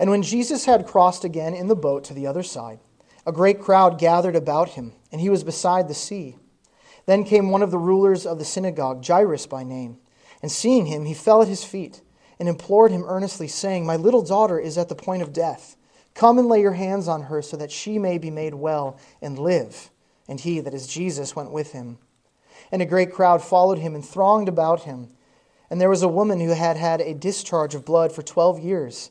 And when Jesus had crossed again in the boat to the other side, a great crowd gathered about him, and he was beside the sea. Then came one of the rulers of the synagogue, Jairus by name, and seeing him, he fell at his feet and implored him earnestly, saying, My little daughter is at the point of death. Come and lay your hands on her so that she may be made well and live. And he, that is Jesus, went with him. And a great crowd followed him and thronged about him. And there was a woman who had had a discharge of blood for twelve years,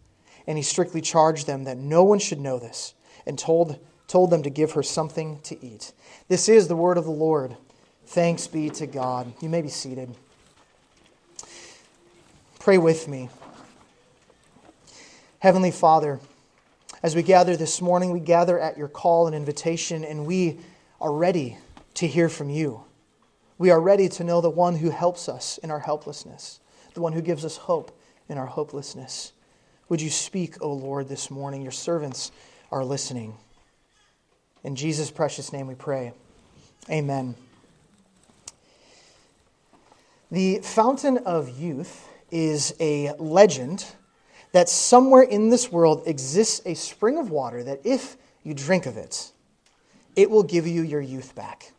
And he strictly charged them that no one should know this and told, told them to give her something to eat. This is the word of the Lord. Thanks be to God. You may be seated. Pray with me. Heavenly Father, as we gather this morning, we gather at your call and invitation, and we are ready to hear from you. We are ready to know the one who helps us in our helplessness, the one who gives us hope in our hopelessness. Would you speak, O Lord, this morning? Your servants are listening. In Jesus' precious name we pray. Amen. The Fountain of Youth is a legend that somewhere in this world exists a spring of water that if you drink of it, it will give you your youth back.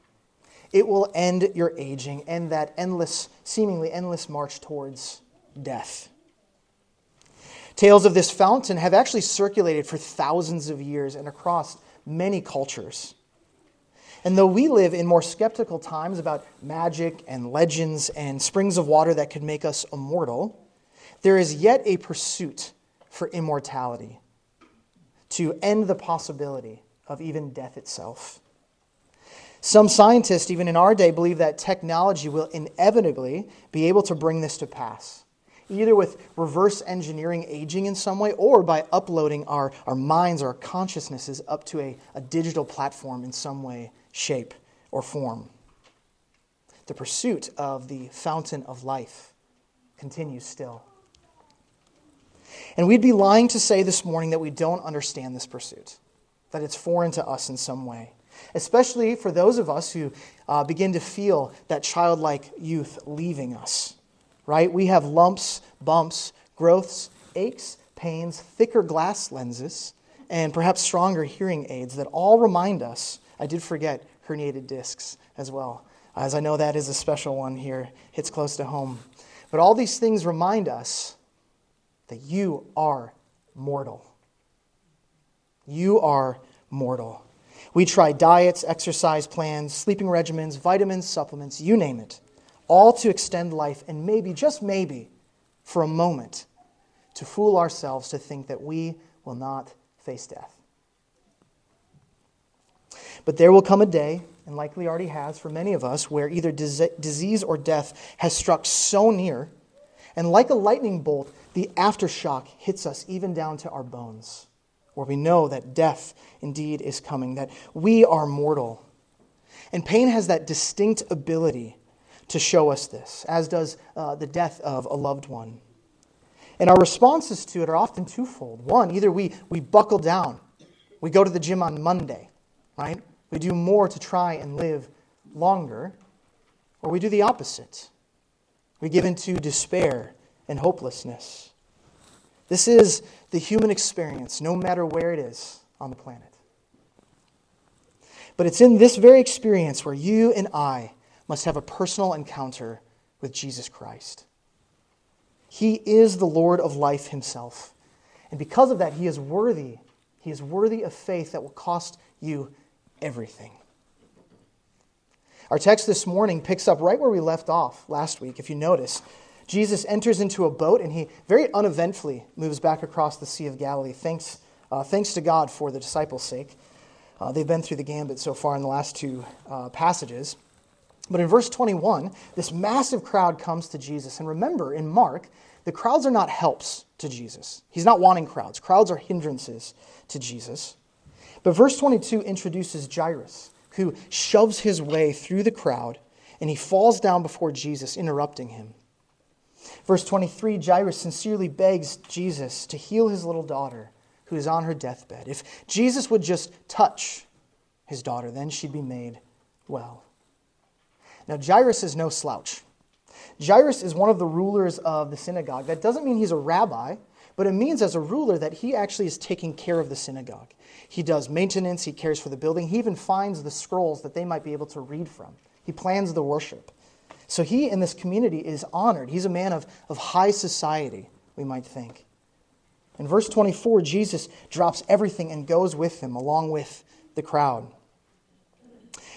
It will end your aging and that endless, seemingly endless march towards death. Tales of this fountain have actually circulated for thousands of years and across many cultures. And though we live in more skeptical times about magic and legends and springs of water that could make us immortal, there is yet a pursuit for immortality to end the possibility of even death itself. Some scientists, even in our day, believe that technology will inevitably be able to bring this to pass either with reverse engineering aging in some way or by uploading our, our minds, our consciousnesses up to a, a digital platform in some way, shape, or form. The pursuit of the fountain of life continues still. And we'd be lying to say this morning that we don't understand this pursuit, that it's foreign to us in some way, especially for those of us who uh, begin to feel that childlike youth leaving us right? We have lumps, bumps, growths, aches, pains, thicker glass lenses, and perhaps stronger hearing aids that all remind us. I did forget herniated discs as well, as I know that is a special one here, hits close to home. But all these things remind us that you are mortal. You are mortal. We try diets, exercise plans, sleeping regimens, vitamins, supplements, you name it all to extend life and maybe, just maybe, for a moment, to fool ourselves to think that we will not face death. But there will come a day, and likely already has for many of us, where either disease or death has struck so near And like a lightning bolt, the aftershock hits us even down to our bones, where we know that death indeed is coming, that we are mortal. And pain has that distinct ability to show us this, as does uh, the death of a loved one. And our responses to it are often twofold. One, either we, we buckle down, we go to the gym on Monday, right? We do more to try and live longer, or we do the opposite. We give into despair and hopelessness. This is the human experience, no matter where it is on the planet. But it's in this very experience where you and I must have a personal encounter with Jesus Christ. He is the Lord of life himself. And because of that, he is worthy. He is worthy of faith that will cost you everything. Our text this morning picks up right where we left off last week, if you notice. Jesus enters into a boat and he very uneventfully moves back across the Sea of Galilee. Thanks, uh, thanks to God for the disciples' sake. Uh, they've been through the gambit so far in the last two uh, passages. But in verse 21, this massive crowd comes to Jesus. And remember, in Mark, the crowds are not helps to Jesus. He's not wanting crowds, crowds are hindrances to Jesus. But verse 22 introduces Jairus who shoves his way through the crowd and he falls down before Jesus, interrupting him. Verse 23 Jairus sincerely begs Jesus to heal his little daughter who is on her deathbed. If Jesus would just touch his daughter, then she'd be made well. Now, Jairus is no slouch. Jairus is one of the rulers of the synagogue. That doesn't mean he's a rabbi, but it means as a ruler that he actually is taking care of the synagogue. He does maintenance, he cares for the building, he even finds the scrolls that they might be able to read from. He plans the worship. So he in this community is honored. He's a man of, of high society, we might think. In verse 24, Jesus drops everything and goes with them along with the crowd.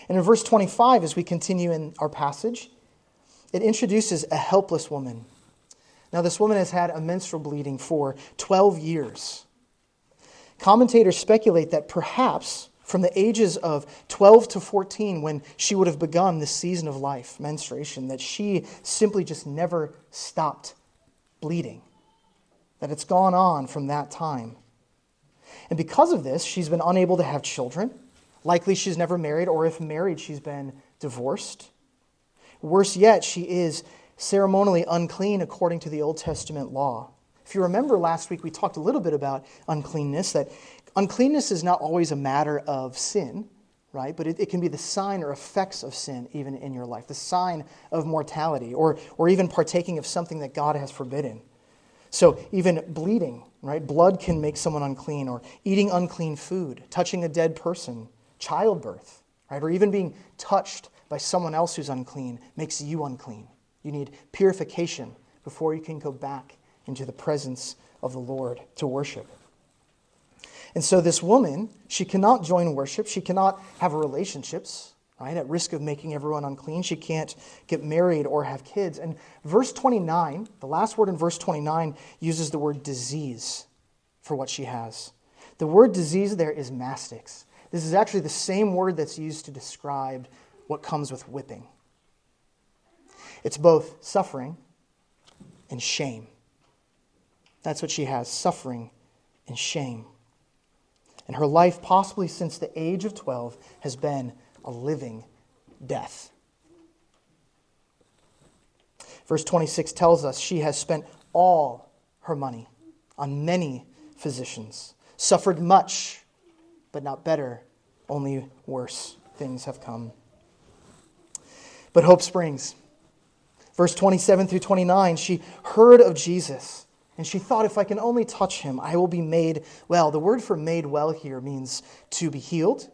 And in verse 25, as we continue in our passage, it introduces a helpless woman. Now, this woman has had a menstrual bleeding for 12 years. Commentators speculate that perhaps from the ages of 12 to 14, when she would have begun this season of life, menstruation, that she simply just never stopped bleeding. That it's gone on from that time. And because of this, she's been unable to have children. Likely she's never married, or if married, she's been divorced. Worse yet, she is ceremonially unclean according to the Old Testament law. If you remember last week, we talked a little bit about uncleanness, that uncleanness is not always a matter of sin, right? But it, it, can be the sign or effects of sin even in your life, the sign of mortality, or, or even partaking of something that God has forbidden. So even bleeding, right? Blood can make someone unclean, or eating unclean food, touching a dead person, childbirth, right? Or even being touched by someone else who's unclean makes you unclean. You need purification before you can go back into the presence of the Lord to worship. And so, this woman, she cannot join worship. She cannot have relationships, right? At risk of making everyone unclean. She can't get married or have kids. And verse 29, the last word in verse 29, uses the word disease for what she has. The word disease there is mastix. This is actually the same word that's used to describe what comes with whipping. It's both suffering and shame. That's what she has suffering and shame. And her life, possibly since the age of 12, has been a living death. Verse 26 tells us she has spent all her money on many physicians, suffered much, but not better, only worse things have come. But hope springs. Verse 27 through 29, she heard of Jesus and she thought, if I can only touch him, I will be made well. The word for made well here means to be healed,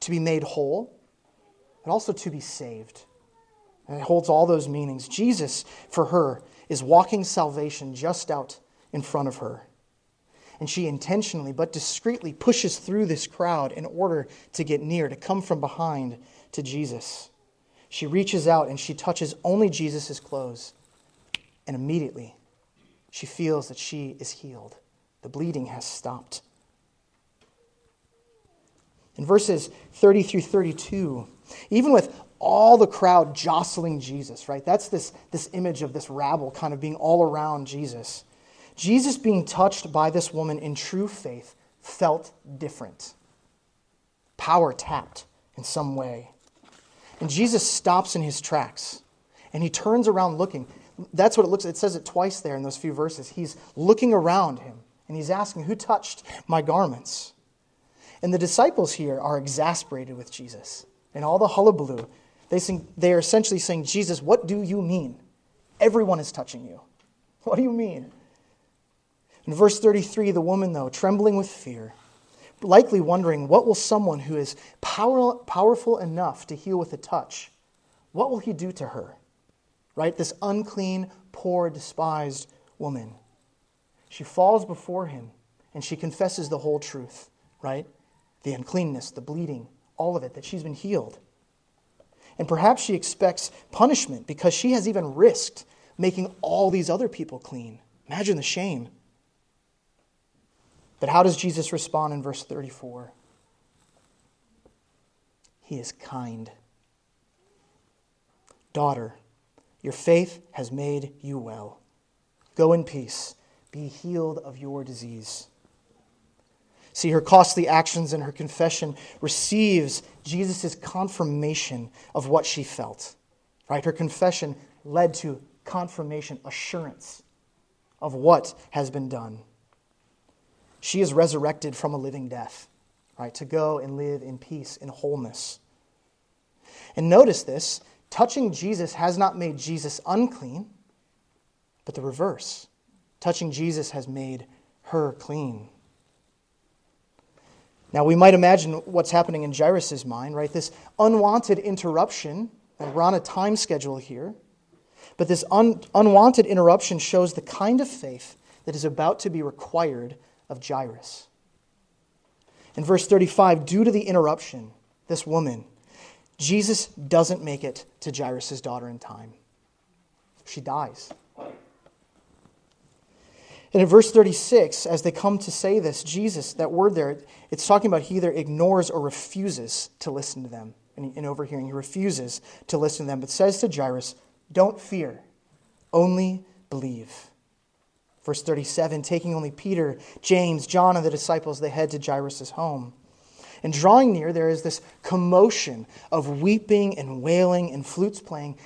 to be made whole, but also to be saved. And it holds all those meanings. Jesus, for her, is walking salvation just out in front of her. And she intentionally but discreetly pushes through this crowd in order to get near, to come from behind to Jesus. She reaches out and she touches only Jesus' clothes. And immediately, she feels that she is healed. The bleeding has stopped. In verses 30 through 32, even with all the crowd jostling Jesus, right? That's this, this image of this rabble kind of being all around Jesus. Jesus being touched by this woman in true faith felt different. Power tapped in some way. And Jesus stops in his tracks and he turns around looking. That's what it looks like. it says it twice there in those few verses. He's looking around him and he's asking, Who touched my garments? And the disciples here are exasperated with Jesus and all the hullabaloo. They, sing, they are essentially saying, Jesus, what do you mean? Everyone is touching you. What do you mean? In verse 33, the woman, though, trembling with fear, likely wondering, what will someone who is power, powerful enough to heal with a touch, what will he do to her? Right? This unclean, poor, despised woman. She falls before him and she confesses the whole truth, right? The uncleanness, the bleeding, all of it, that she's been healed. And perhaps she expects punishment because she has even risked making all these other people clean. Imagine the shame. But how does Jesus respond in verse 34? He is kind. Daughter, your faith has made you well. Go in peace. Be healed of your disease. See, her costly actions and her confession receives Jesus' confirmation of what she felt. Right? Her confession led to confirmation, assurance of what has been done. She is resurrected from a living death, right? To go and live in peace, in wholeness. And notice this touching Jesus has not made Jesus unclean, but the reverse. Touching Jesus has made her clean. Now, we might imagine what's happening in Jairus' mind, right? This unwanted interruption. And we're on a time schedule here. But this un- unwanted interruption shows the kind of faith that is about to be required of Jairus. In verse 35, due to the interruption, this woman, Jesus doesn't make it to Jairus' daughter in time. She dies. And in verse 36, as they come to say this, Jesus, that word there, it's talking about he either ignores or refuses to listen to them. In overhearing, he refuses to listen to them, but says to Jairus, Don't fear, only believe. Verse 37 taking only Peter, James, John, and the disciples, they head to Jairus' home. And drawing near, there is this commotion of weeping and wailing and flutes playing.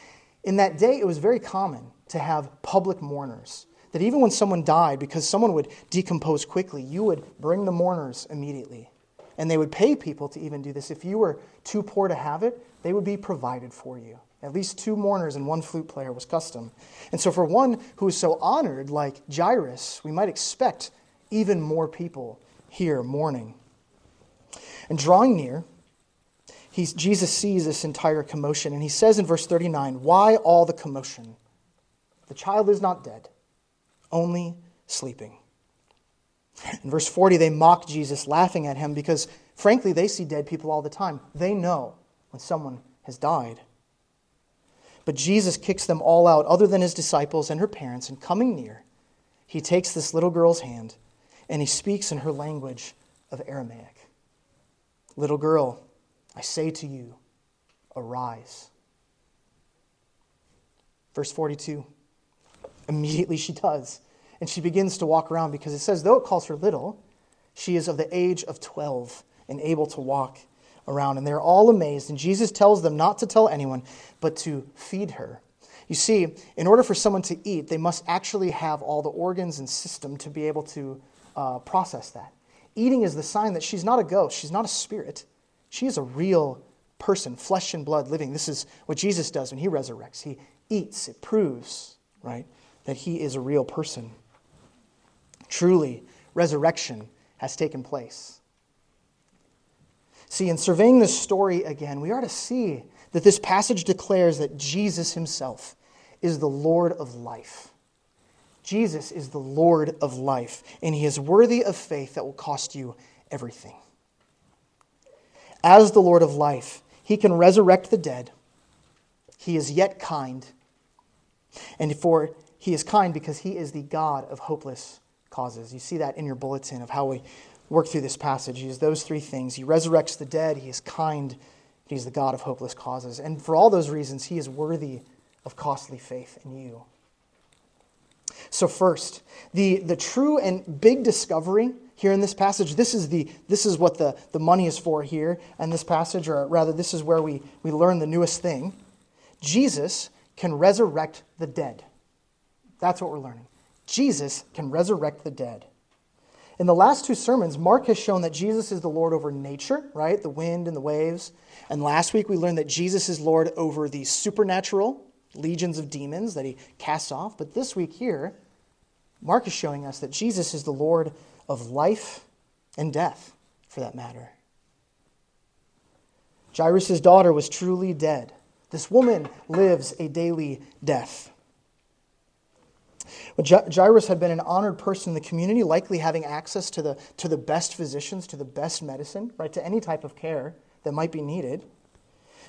In that day, it was very common to have public mourners. That even when someone died, because someone would decompose quickly, you would bring the mourners immediately. And they would pay people to even do this. If you were too poor to have it, they would be provided for you. At least two mourners and one flute player was custom. And so, for one who is so honored, like Jairus, we might expect even more people here mourning. And drawing near, he's, Jesus sees this entire commotion, and he says in verse 39, Why all the commotion? The child is not dead, only sleeping. In verse 40, they mock Jesus, laughing at him because, frankly, they see dead people all the time. They know when someone has died. But Jesus kicks them all out, other than his disciples and her parents, and coming near, he takes this little girl's hand and he speaks in her language of Aramaic. Little girl, I say to you, arise. Verse 42. Immediately she does. And she begins to walk around because it says, though it calls her little, she is of the age of 12 and able to walk around, and they're all amazed. And Jesus tells them not to tell anyone, but to feed her. You see, in order for someone to eat, they must actually have all the organs and system to be able to uh, process that. Eating is the sign that she's not a ghost, she's not a spirit. She is a real person, flesh and blood living. This is what Jesus does when he resurrects. He eats, it proves, right, that he is a real person. Truly, resurrection has taken place. See, in surveying this story again, we are to see that this passage declares that Jesus himself is the Lord of life. Jesus is the Lord of life, and he is worthy of faith that will cost you everything. As the Lord of life, he can resurrect the dead. He is yet kind. And for he is kind because he is the God of hopeless causes. You see that in your bulletin of how we work through this passage. He is those three things. He resurrects the dead, he is kind He's the God of hopeless causes. And for all those reasons, He is worthy of costly faith in you. So, first, the, the true and big discovery here in this passage, this is, the, this is what the, the money is for here in this passage, or rather, this is where we, we learn the newest thing. Jesus can resurrect the dead. That's what we're learning. Jesus can resurrect the dead. In the last two sermons, Mark has shown that Jesus is the Lord over nature, right? The wind and the waves. And last week we learned that Jesus is Lord over the supernatural, legions of demons that he casts off. But this week here, Mark is showing us that Jesus is the Lord of life and death, for that matter. Jairus' daughter was truly dead. This woman lives a daily death. But Jairus had been an honored person in the community, likely having access to the, to the best physicians, to the best medicine, right, to any type of care that might be needed.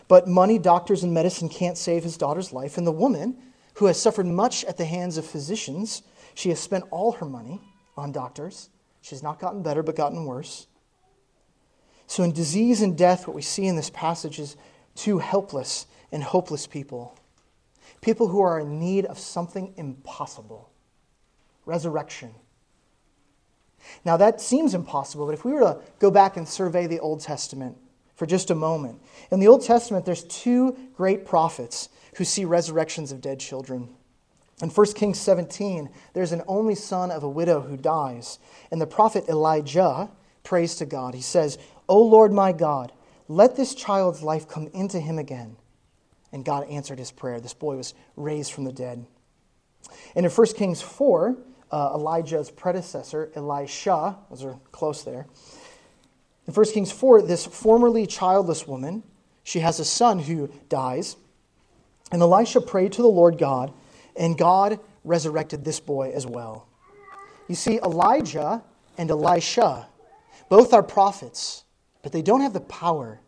But money, doctors, and medicine can't save his daughter's life. And the woman, who has suffered much at the hands of physicians, she has spent all her money on doctors. She's not gotten better, but gotten worse. So, in disease and death, what we see in this passage is two helpless and hopeless people people who are in need of something impossible resurrection. Now, that seems impossible, but if we were to go back and survey the Old Testament for just a moment, in the Old Testament, there's two great prophets who see resurrections of dead children. In 1 Kings 17, there's an only son of a widow who dies, and the prophet Elijah prays to God. He says, O Lord my God, let this child's life come into him again. And God answered his prayer. This boy was raised from the dead. And in 1 Kings 4, uh, Elijah's predecessor, Elisha, those are close there. In 1 Kings 4, this formerly childless woman, she has a son who dies. And Elisha prayed to the Lord God, and God resurrected this boy as well. You see, Elijah and Elisha, both are prophets, but they don't have the power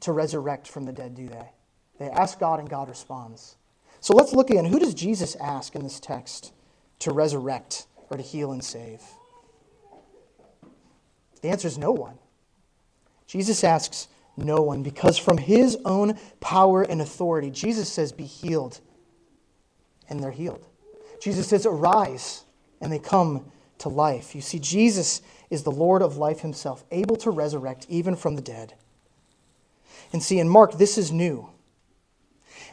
to resurrect from the dead, do they? They ask God, and God responds. So let's look again. Who does Jesus ask in this text to resurrect or to heal and save? The answer is no one. Jesus asks no one because from his own power and authority, Jesus says, Be healed. And they're healed. Jesus says, Arise. And they come to life. You see, Jesus is the Lord of life himself, able to resurrect even from the dead. And see, in Mark, this is new.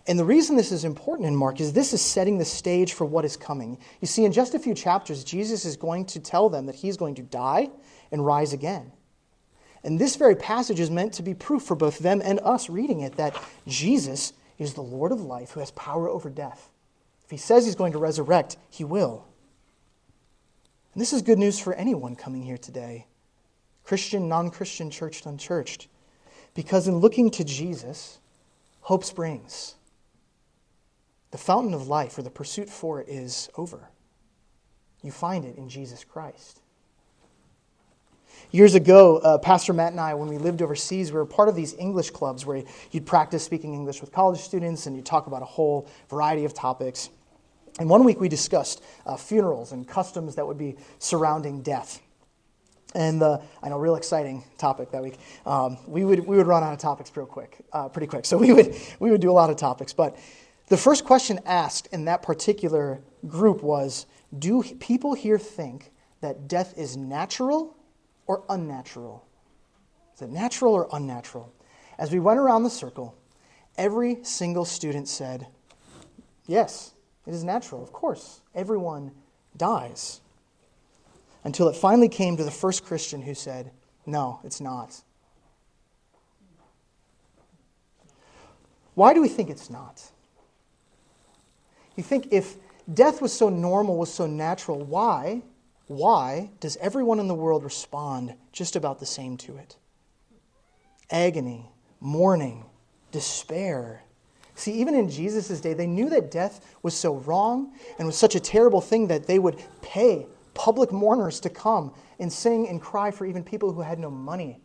And the reason this is important in Mark is this is setting the stage for what is coming. You see, in just a few chapters, Jesus is going to tell them that he's going to die and rise again. And this very passage is meant to be proof for both them and us reading it that Jesus is the Lord of life who has power over death. If he says he's going to resurrect, he will. And this is good news for anyone coming here today Christian, non Christian, churched, unchurched. Because in looking to Jesus, hope springs. The fountain of life, or the pursuit for it, is over. You find it in Jesus Christ. Years ago, uh, Pastor Matt and I, when we lived overseas, we were part of these English clubs where you'd practice speaking English with college students and you'd talk about a whole variety of topics. And one week we discussed uh, funerals and customs that would be surrounding death. And the, I know, real exciting topic that week. Um, we, would, we would run out of topics real quick, uh, pretty quick. So we would, we would do a lot of topics. But the first question asked in that particular group was Do people here think that death is natural or unnatural? Is it natural or unnatural? As we went around the circle, every single student said, Yes, it is natural. Of course, everyone dies. Until it finally came to the first Christian who said, No, it's not. Why do we think it's not? You think if death was so normal, was so natural, why, why does everyone in the world respond just about the same to it? Agony, mourning, despair. See, even in Jesus' day, they knew that death was so wrong and was such a terrible thing that they would pay public mourners to come and sing and cry for even people who had no money,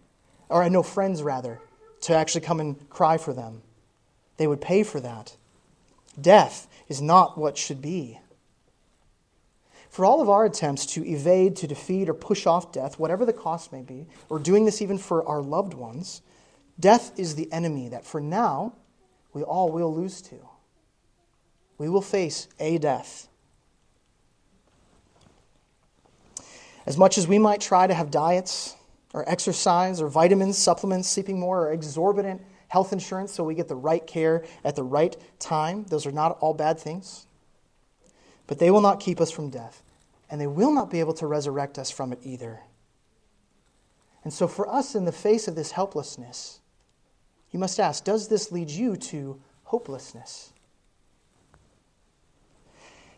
or had no friends, rather, to actually come and cry for them. They would pay for that. Death is not what should be. For all of our attempts to evade, to defeat, or push off death, whatever the cost may be, or doing this even for our loved ones, Death is the enemy that for now we all will lose to. We will face a death. As much as we might try to have diets or exercise or vitamins, supplements, sleeping more, or exorbitant health insurance so we get the right care at the right time, those are not all bad things. But they will not keep us from death, and they will not be able to resurrect us from it either. And so, for us, in the face of this helplessness, you must ask Does this lead you to hopelessness?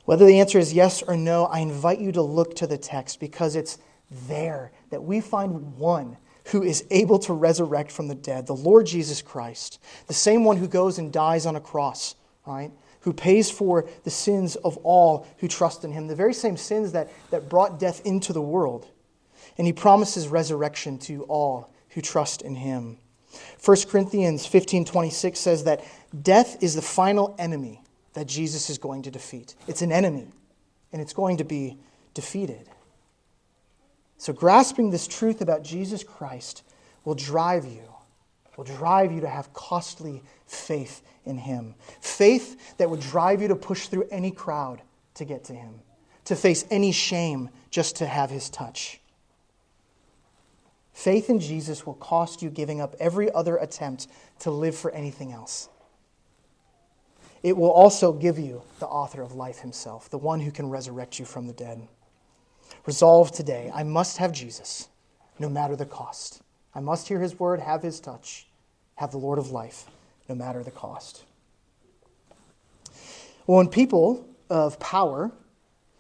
Whether the answer is yes or no, I invite you to look to the text because it's there that we find one who is able to resurrect from the dead, the Lord Jesus Christ, the same one who goes and dies on a cross, right? Who pays for the sins of all who trust in him, the very same sins that, that brought death into the world. And he promises resurrection to all who trust in him. 1 Corinthians 15 26 says that death is the final enemy that Jesus is going to defeat. It's an enemy, and it's going to be defeated. So, grasping this truth about Jesus Christ will drive you, will drive you to have costly faith in Him. Faith that would drive you to push through any crowd to get to Him, to face any shame just to have His touch. Faith in Jesus will cost you giving up every other attempt to live for anything else. It will also give you the author of life himself, the one who can resurrect you from the dead. Resolve today I must have Jesus, no matter the cost. I must hear his word, have his touch, have the Lord of life, no matter the cost. when people of power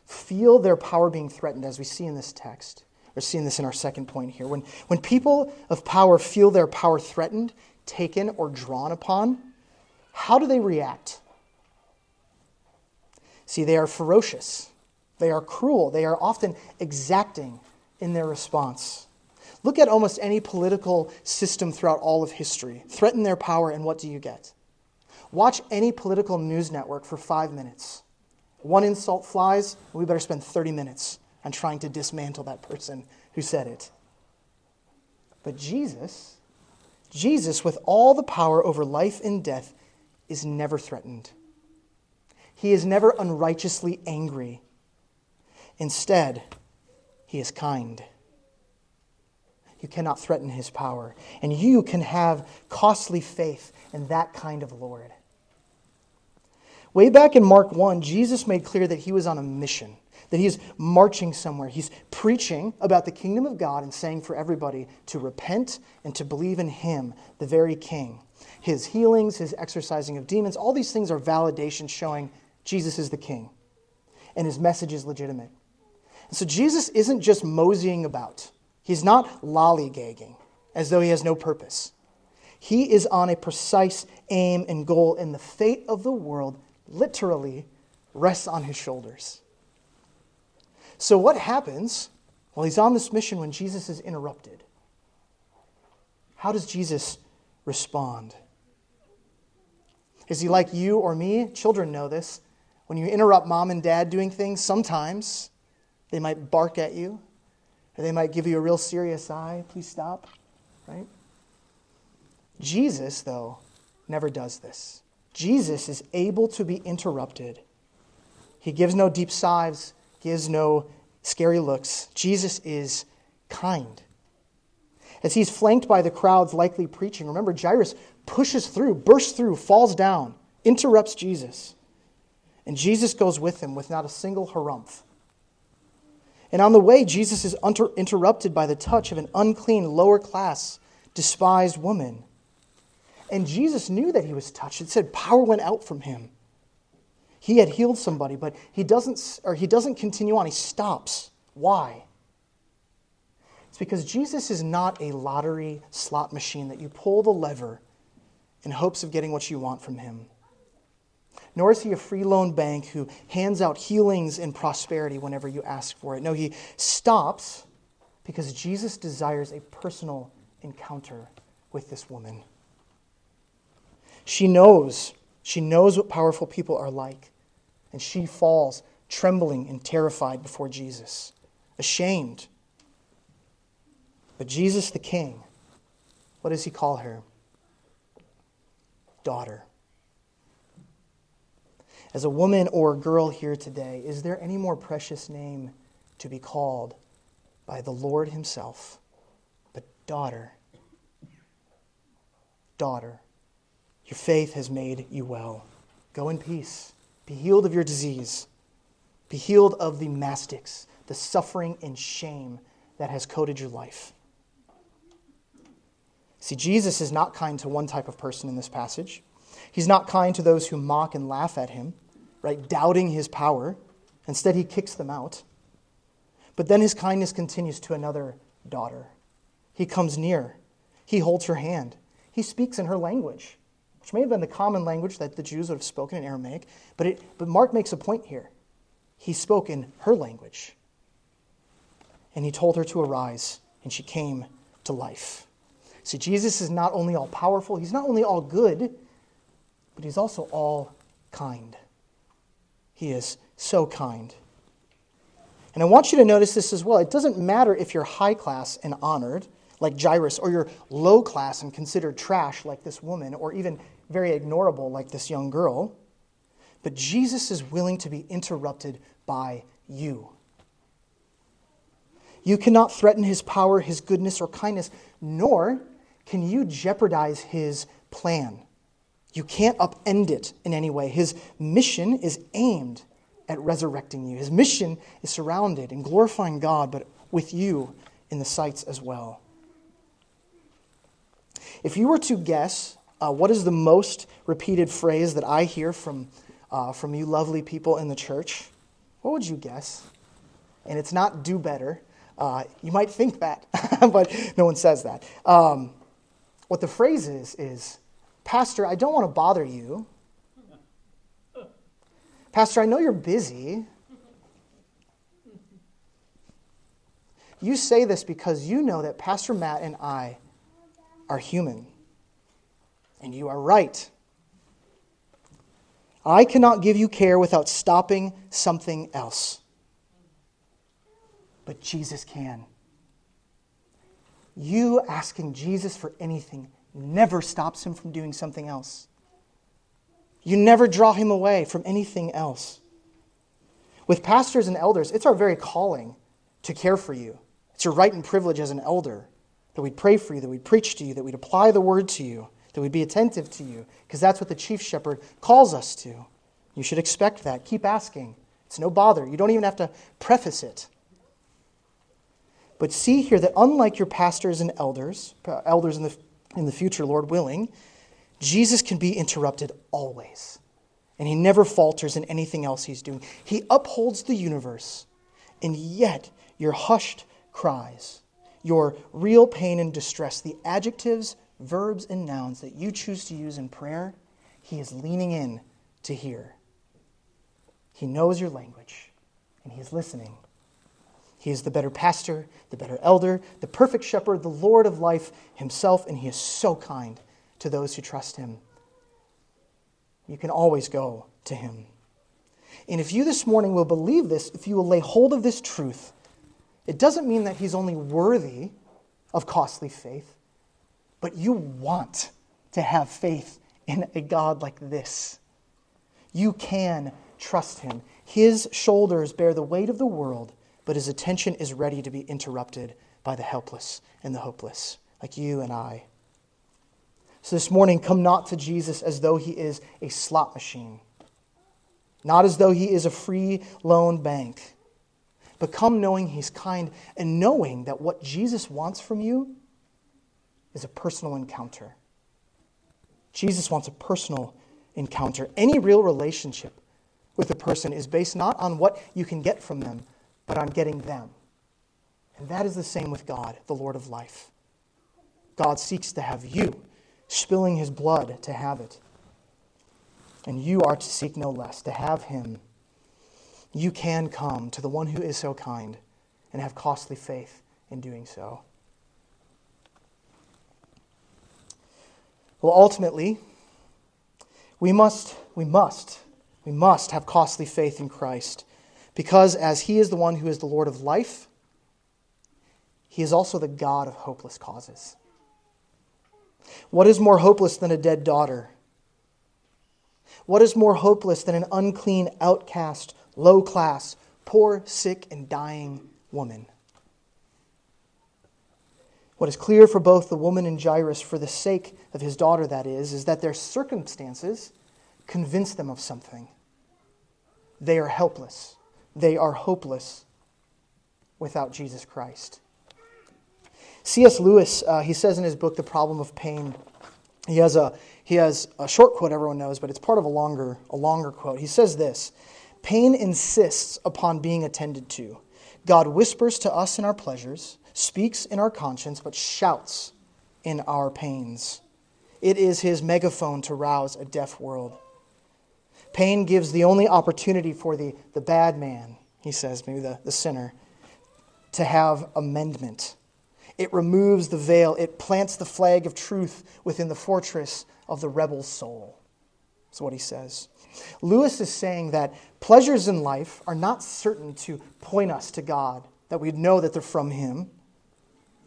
feel their power being threatened, as we see in this text, or seeing this in our second point here, when, when people of power feel their power threatened, taken, or drawn upon, how do they react? See, they are ferocious. They are cruel. They are often exacting in their response. Look at almost any political system throughout all of history. Threaten their power, and what do you get? Watch any political news network for five minutes. One insult flies, we better spend 30 minutes on trying to dismantle that person who said it. But Jesus, Jesus, with all the power over life and death, is never threatened. He is never unrighteously angry Instead, he is kind. You cannot threaten his power. And you can have costly faith in that kind of Lord. Way back in Mark 1, Jesus made clear that he was on a mission, that he is marching somewhere. He's preaching about the kingdom of God and saying for everybody to repent and to believe in him, the very king. His healings, his exorcising of demons, all these things are validation showing Jesus is the king and his message is legitimate. So Jesus isn't just moseying about, he's not lollygagging as though he has no purpose. He is on a precise aim and goal, and the fate of the world literally rests on his shoulders. So, what happens while he's on this mission when Jesus is interrupted? How does Jesus respond? Is he like you or me? Children know this. When you interrupt mom and dad doing things, sometimes they might bark at you, or they might give you a real serious eye. Please stop, right? Jesus, though, never does this. Jesus is able to be interrupted. He gives no deep sighs, gives no scary looks. Jesus is kind. As he's flanked by the crowds likely preaching, remember, Jairus pushes through, bursts through, falls down, interrupts Jesus. And Jesus goes with him with not a single harumph. And on the way, Jesus is unter- interrupted by the touch of an unclean, lower class, despised woman. And Jesus knew that he was touched. It said power went out from him. He had healed somebody, but he doesn't, or he doesn't continue on. He stops. Why? It's because Jesus is not a lottery slot machine that you pull the lever in hopes of getting what you want from him nor is he a free loan bank who hands out healings and prosperity whenever you ask for it. No, he stops because Jesus desires a personal encounter with this woman. She knows, she knows what powerful people are like, and she falls trembling and terrified before Jesus, ashamed. But Jesus the King, what does he call her? daughter. As a woman or a girl here today, is there any more precious name to be called by the Lord Himself but daughter? Daughter, your faith has made you well. Go in peace. Be healed of your disease. Be healed of the mastix, the suffering and shame that has coated your life. See, Jesus is not kind to one type of person in this passage. He's not kind to those who mock and laugh at him, right, doubting his power. Instead, he kicks them out. But then his kindness continues to another daughter. He comes near, he holds her hand, he speaks in her language, which may have been the common language that the Jews would have spoken in Aramaic, but, it, but Mark makes a point here. He spoke in her language. And he told her to arise, and she came to life. See, Jesus is not only all powerful, he's not only all good, but he's also all kind. He is so kind. And I want you to notice this as well. It doesn't matter if you're high class and honored, like Jairus, or you're low class and considered trash, like this woman, or even very ignorable, like this young girl. But Jesus is willing to be interrupted by you. You cannot threaten his power, his goodness, or kindness, nor can you jeopardize his plan. You can't upend it in any way. His mission is aimed at resurrecting you. His mission is surrounded in glorifying God, but with you in the sights as well. If you were to guess uh, what is the most repeated phrase that I hear from, uh, from you lovely people in the church, what would you guess? And it's not do better. Uh, you might think that, but no one says that. Um, what the phrase is, is, Pastor, I don't want to bother you. Pastor, I know you're busy. You say this because you know that Pastor Matt and I are human. And you are right. I cannot give you care without stopping something else. But Jesus can. You asking Jesus for anything never stops him from doing something else. You never draw him away from anything else. With pastors and elders, it's our very calling to care for you. It's your right and privilege as an elder that we'd pray for you, that we'd preach to you, that we'd apply the word to you, that we'd be attentive to you, because that's what the chief shepherd calls us to. You should expect that. Keep asking. It's no bother. You don't even have to preface it. But see here that unlike your pastors and elders, elders in the, in the future, Lord willing, Jesus can be interrupted always. And he never falters in anything else he's doing. He upholds the universe. And yet, your hushed cries, your real pain and distress, the adjectives, verbs, and nouns that you choose to use in prayer, he is leaning in to hear. He knows your language, and he is listening. He is the better pastor, the better elder, the perfect shepherd, the Lord of life himself, and he is so kind to those who trust him. You can always go to him. And if you this morning will believe this, if you will lay hold of this truth, it doesn't mean that he's only worthy of costly faith, but you want to have faith in a God like this. You can trust him. His shoulders bear the weight of the world but his attention is ready to be interrupted by the helpless and the hopeless, like you and I. So this morning, come not to Jesus as though he is a slot machine, not as though he is a free loan bank, but come knowing he's kind and knowing that what Jesus wants from you is a personal encounter. Jesus wants a personal encounter. Any real relationship with a person is based not on what you can get from them, but on getting them. And that is the same with God, the Lord of life. God seeks to have you, spilling his blood to have it. And you are to seek no less, to have him. You can come to the one who is so kind and have costly faith in doing so. Well, ultimately, we must, we must, we must have costly faith in Christ because as He is the one who is the Lord of life, He is also the God of hopeless causes. What is more hopeless than a dead daughter? What is more hopeless than an unclean, outcast, low class, poor, sick, and dying woman? What is clear for both the woman and Jairus, for the sake of his daughter, that is, is that their circumstances convince them of something. They are helpless, they are hopeless without Jesus Christ. C.S. Lewis, uh, he says in his book, The Problem of Pain, he has, a, he has a short quote everyone knows, but it's part of a longer, a longer quote. He says this Pain insists upon being attended to. God whispers to us in our pleasures, speaks in our conscience, but shouts in our pains. It is his megaphone to rouse a deaf world. Pain gives the only opportunity for the, the bad man, he says, maybe the, the sinner, to have amendment. It removes the veil, it plants the flag of truth within the fortress of the rebel soul. That's what he says. Lewis is saying that pleasures in life are not certain to point us to God, that we know that they're from Him,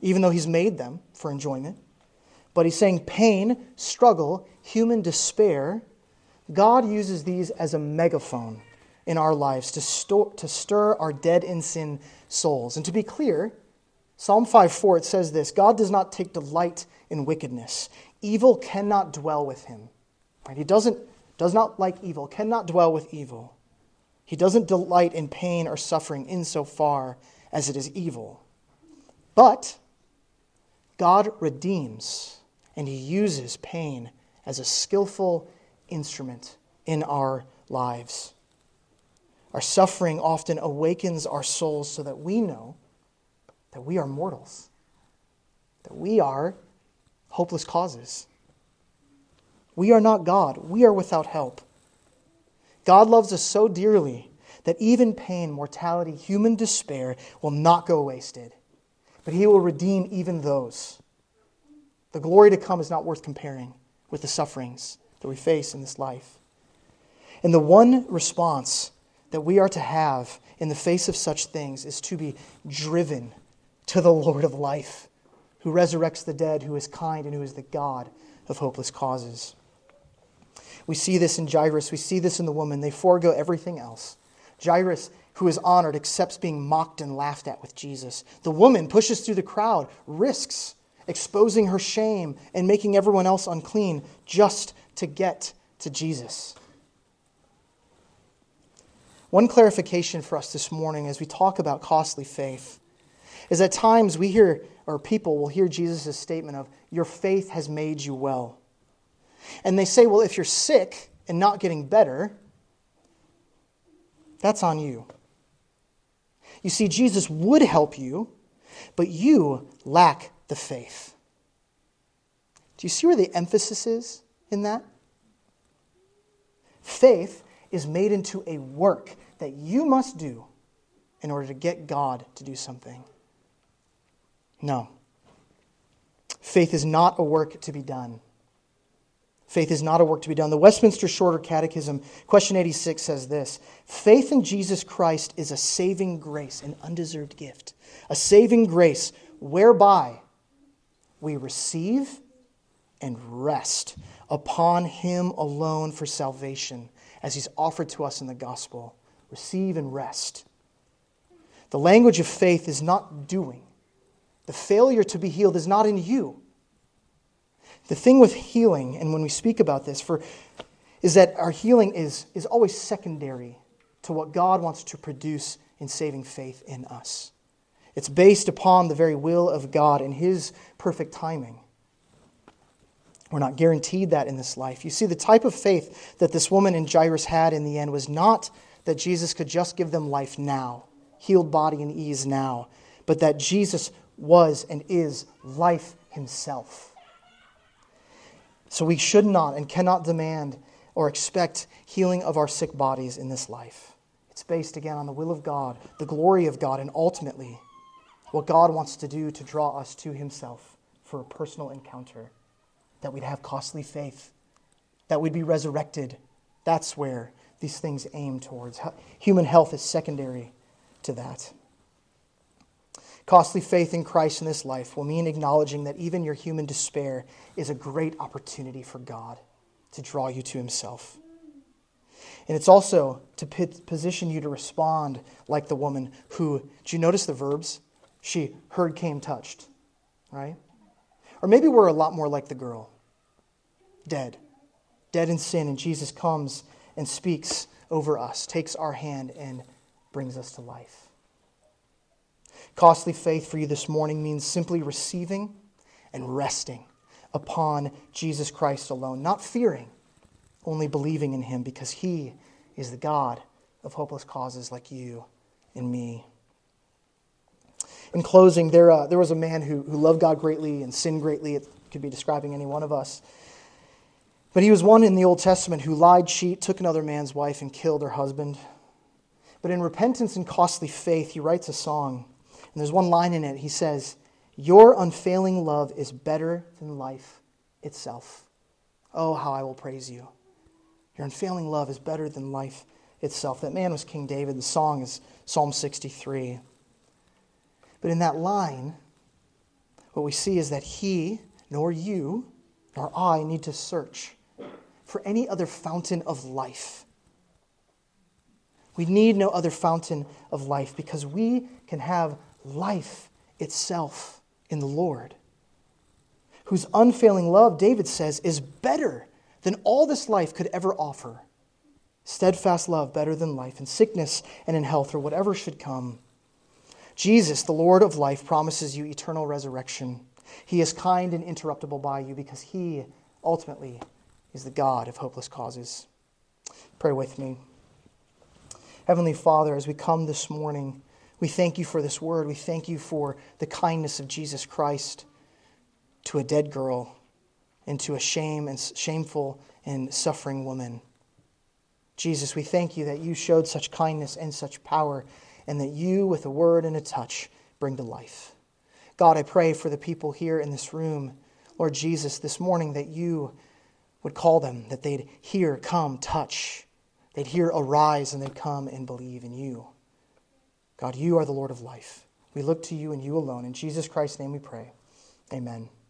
even though He's made them for enjoyment. But he's saying pain, struggle, human despair, God uses these as a megaphone in our lives to, store, to stir our dead in sin souls. And to be clear, Psalm 5 4, it says this God does not take delight in wickedness. Evil cannot dwell with him. Right? He doesn't, does not like evil, cannot dwell with evil. He doesn't delight in pain or suffering insofar as it is evil. But God redeems, and he uses pain as a skillful instrument in our lives. Our suffering often awakens our souls so that we know that we are mortals, that we are hopeless causes. We are not God, we are without help. God loves us so dearly that even pain, mortality, human despair will not go wasted, but He will redeem even those. The glory to come is not worth comparing with the sufferings that we face in this life. And the one response that we are to have in the face of such things is to be driven to the Lord of life, who resurrects the dead, who is kind, and who is the God of hopeless causes. We see this in Jairus. We see this in the woman. They forego everything else. Jairus, who is honored, accepts being mocked and laughed at with Jesus. The woman pushes through the crowd, risks exposing her shame and making everyone else unclean just to get to Jesus. One clarification for us this morning as we talk about costly faith is at times we hear, or people will hear Jesus' statement of, Your faith has made you well. And they say, Well, if you're sick and not getting better, that's on you. You see, Jesus would help you, but you lack the faith. Do you see where the emphasis is in that? Faith is made into a work that you must do in order to get God to do something. No. Faith is not a work to be done. Faith is not a work to be done. The Westminster Shorter Catechism, question 86, says this Faith in Jesus Christ is a saving grace, an undeserved gift, a saving grace whereby we receive and rest upon Him alone for salvation, as He's offered to us in the gospel. Receive and rest. The language of faith is not doing, the failure to be healed is not in you. The thing with healing, and when we speak about this, for, is that our healing is, is always secondary to what God wants to produce in saving faith in us. It's based upon the very will of God and His perfect timing. We're not guaranteed that in this life. You see, the type of faith that this woman in Jairus had in the end was not that Jesus could just give them life now, healed body and ease now, but that Jesus was and is life himself. So we should not and cannot demand or expect healing of our sick bodies in this life. It's based again on the will of God, the glory of God, and ultimately what God wants to do to draw us to himself for a personal encounter. That we'd have costly faith, that we'd be resurrected. That's where these things aim towards. Human health is secondary to that. Costly faith in Christ in this life will mean acknowledging that even your human despair is a great opportunity for God to draw you to Himself. And it's also to position you to respond like the woman who, do you notice the verbs? She heard, came, touched, right? Or maybe we're a lot more like the girl, dead, dead in sin, and Jesus comes and speaks over us, takes our hand, and brings us to life. Costly faith for you this morning means simply receiving and resting upon Jesus Christ alone, not fearing, only believing in him because he is the God of hopeless causes like you and me. In closing, there, uh, there was a man who, who loved God greatly and sinned greatly. It could be describing any one of us. But he was one in the Old Testament who lied, cheat, took another man's wife, and killed her husband. But in repentance and costly faith, he writes a song. And there's one line in it. He says, Your unfailing love is better than life itself. Oh, how I will praise you. Your unfailing love is better than life itself. That man was King David. The song is Psalm 63. But in that line, what we see is that he, nor you, nor I need to search for any other fountain of life. We need no other fountain of life because we can have life itself in the Lord, whose unfailing love, David says, is better than all this life could ever offer. Steadfast love better than life, in sickness and in health, or whatever should come. Jesus, the Lord of life, promises you eternal resurrection. He is kind and interruptible by you because he ultimately is the God of hopeless causes. Pray with me. Heavenly Father, as we come this morning, we thank you for this word. We thank you for the kindness of Jesus Christ to a dead girl and to a shame and shameful and suffering woman. Jesus, we thank you that you showed such kindness and such power, and that you, with a word and a touch, bring to life. God, I pray for the people here in this room, Lord Jesus, this morning that you would call them, that they'd hear, come, touch. They'd hear, arise, and they'd come and believe in you. God, you are the Lord of life. We look to you and you alone. In Jesus Christ's name we pray. Amen.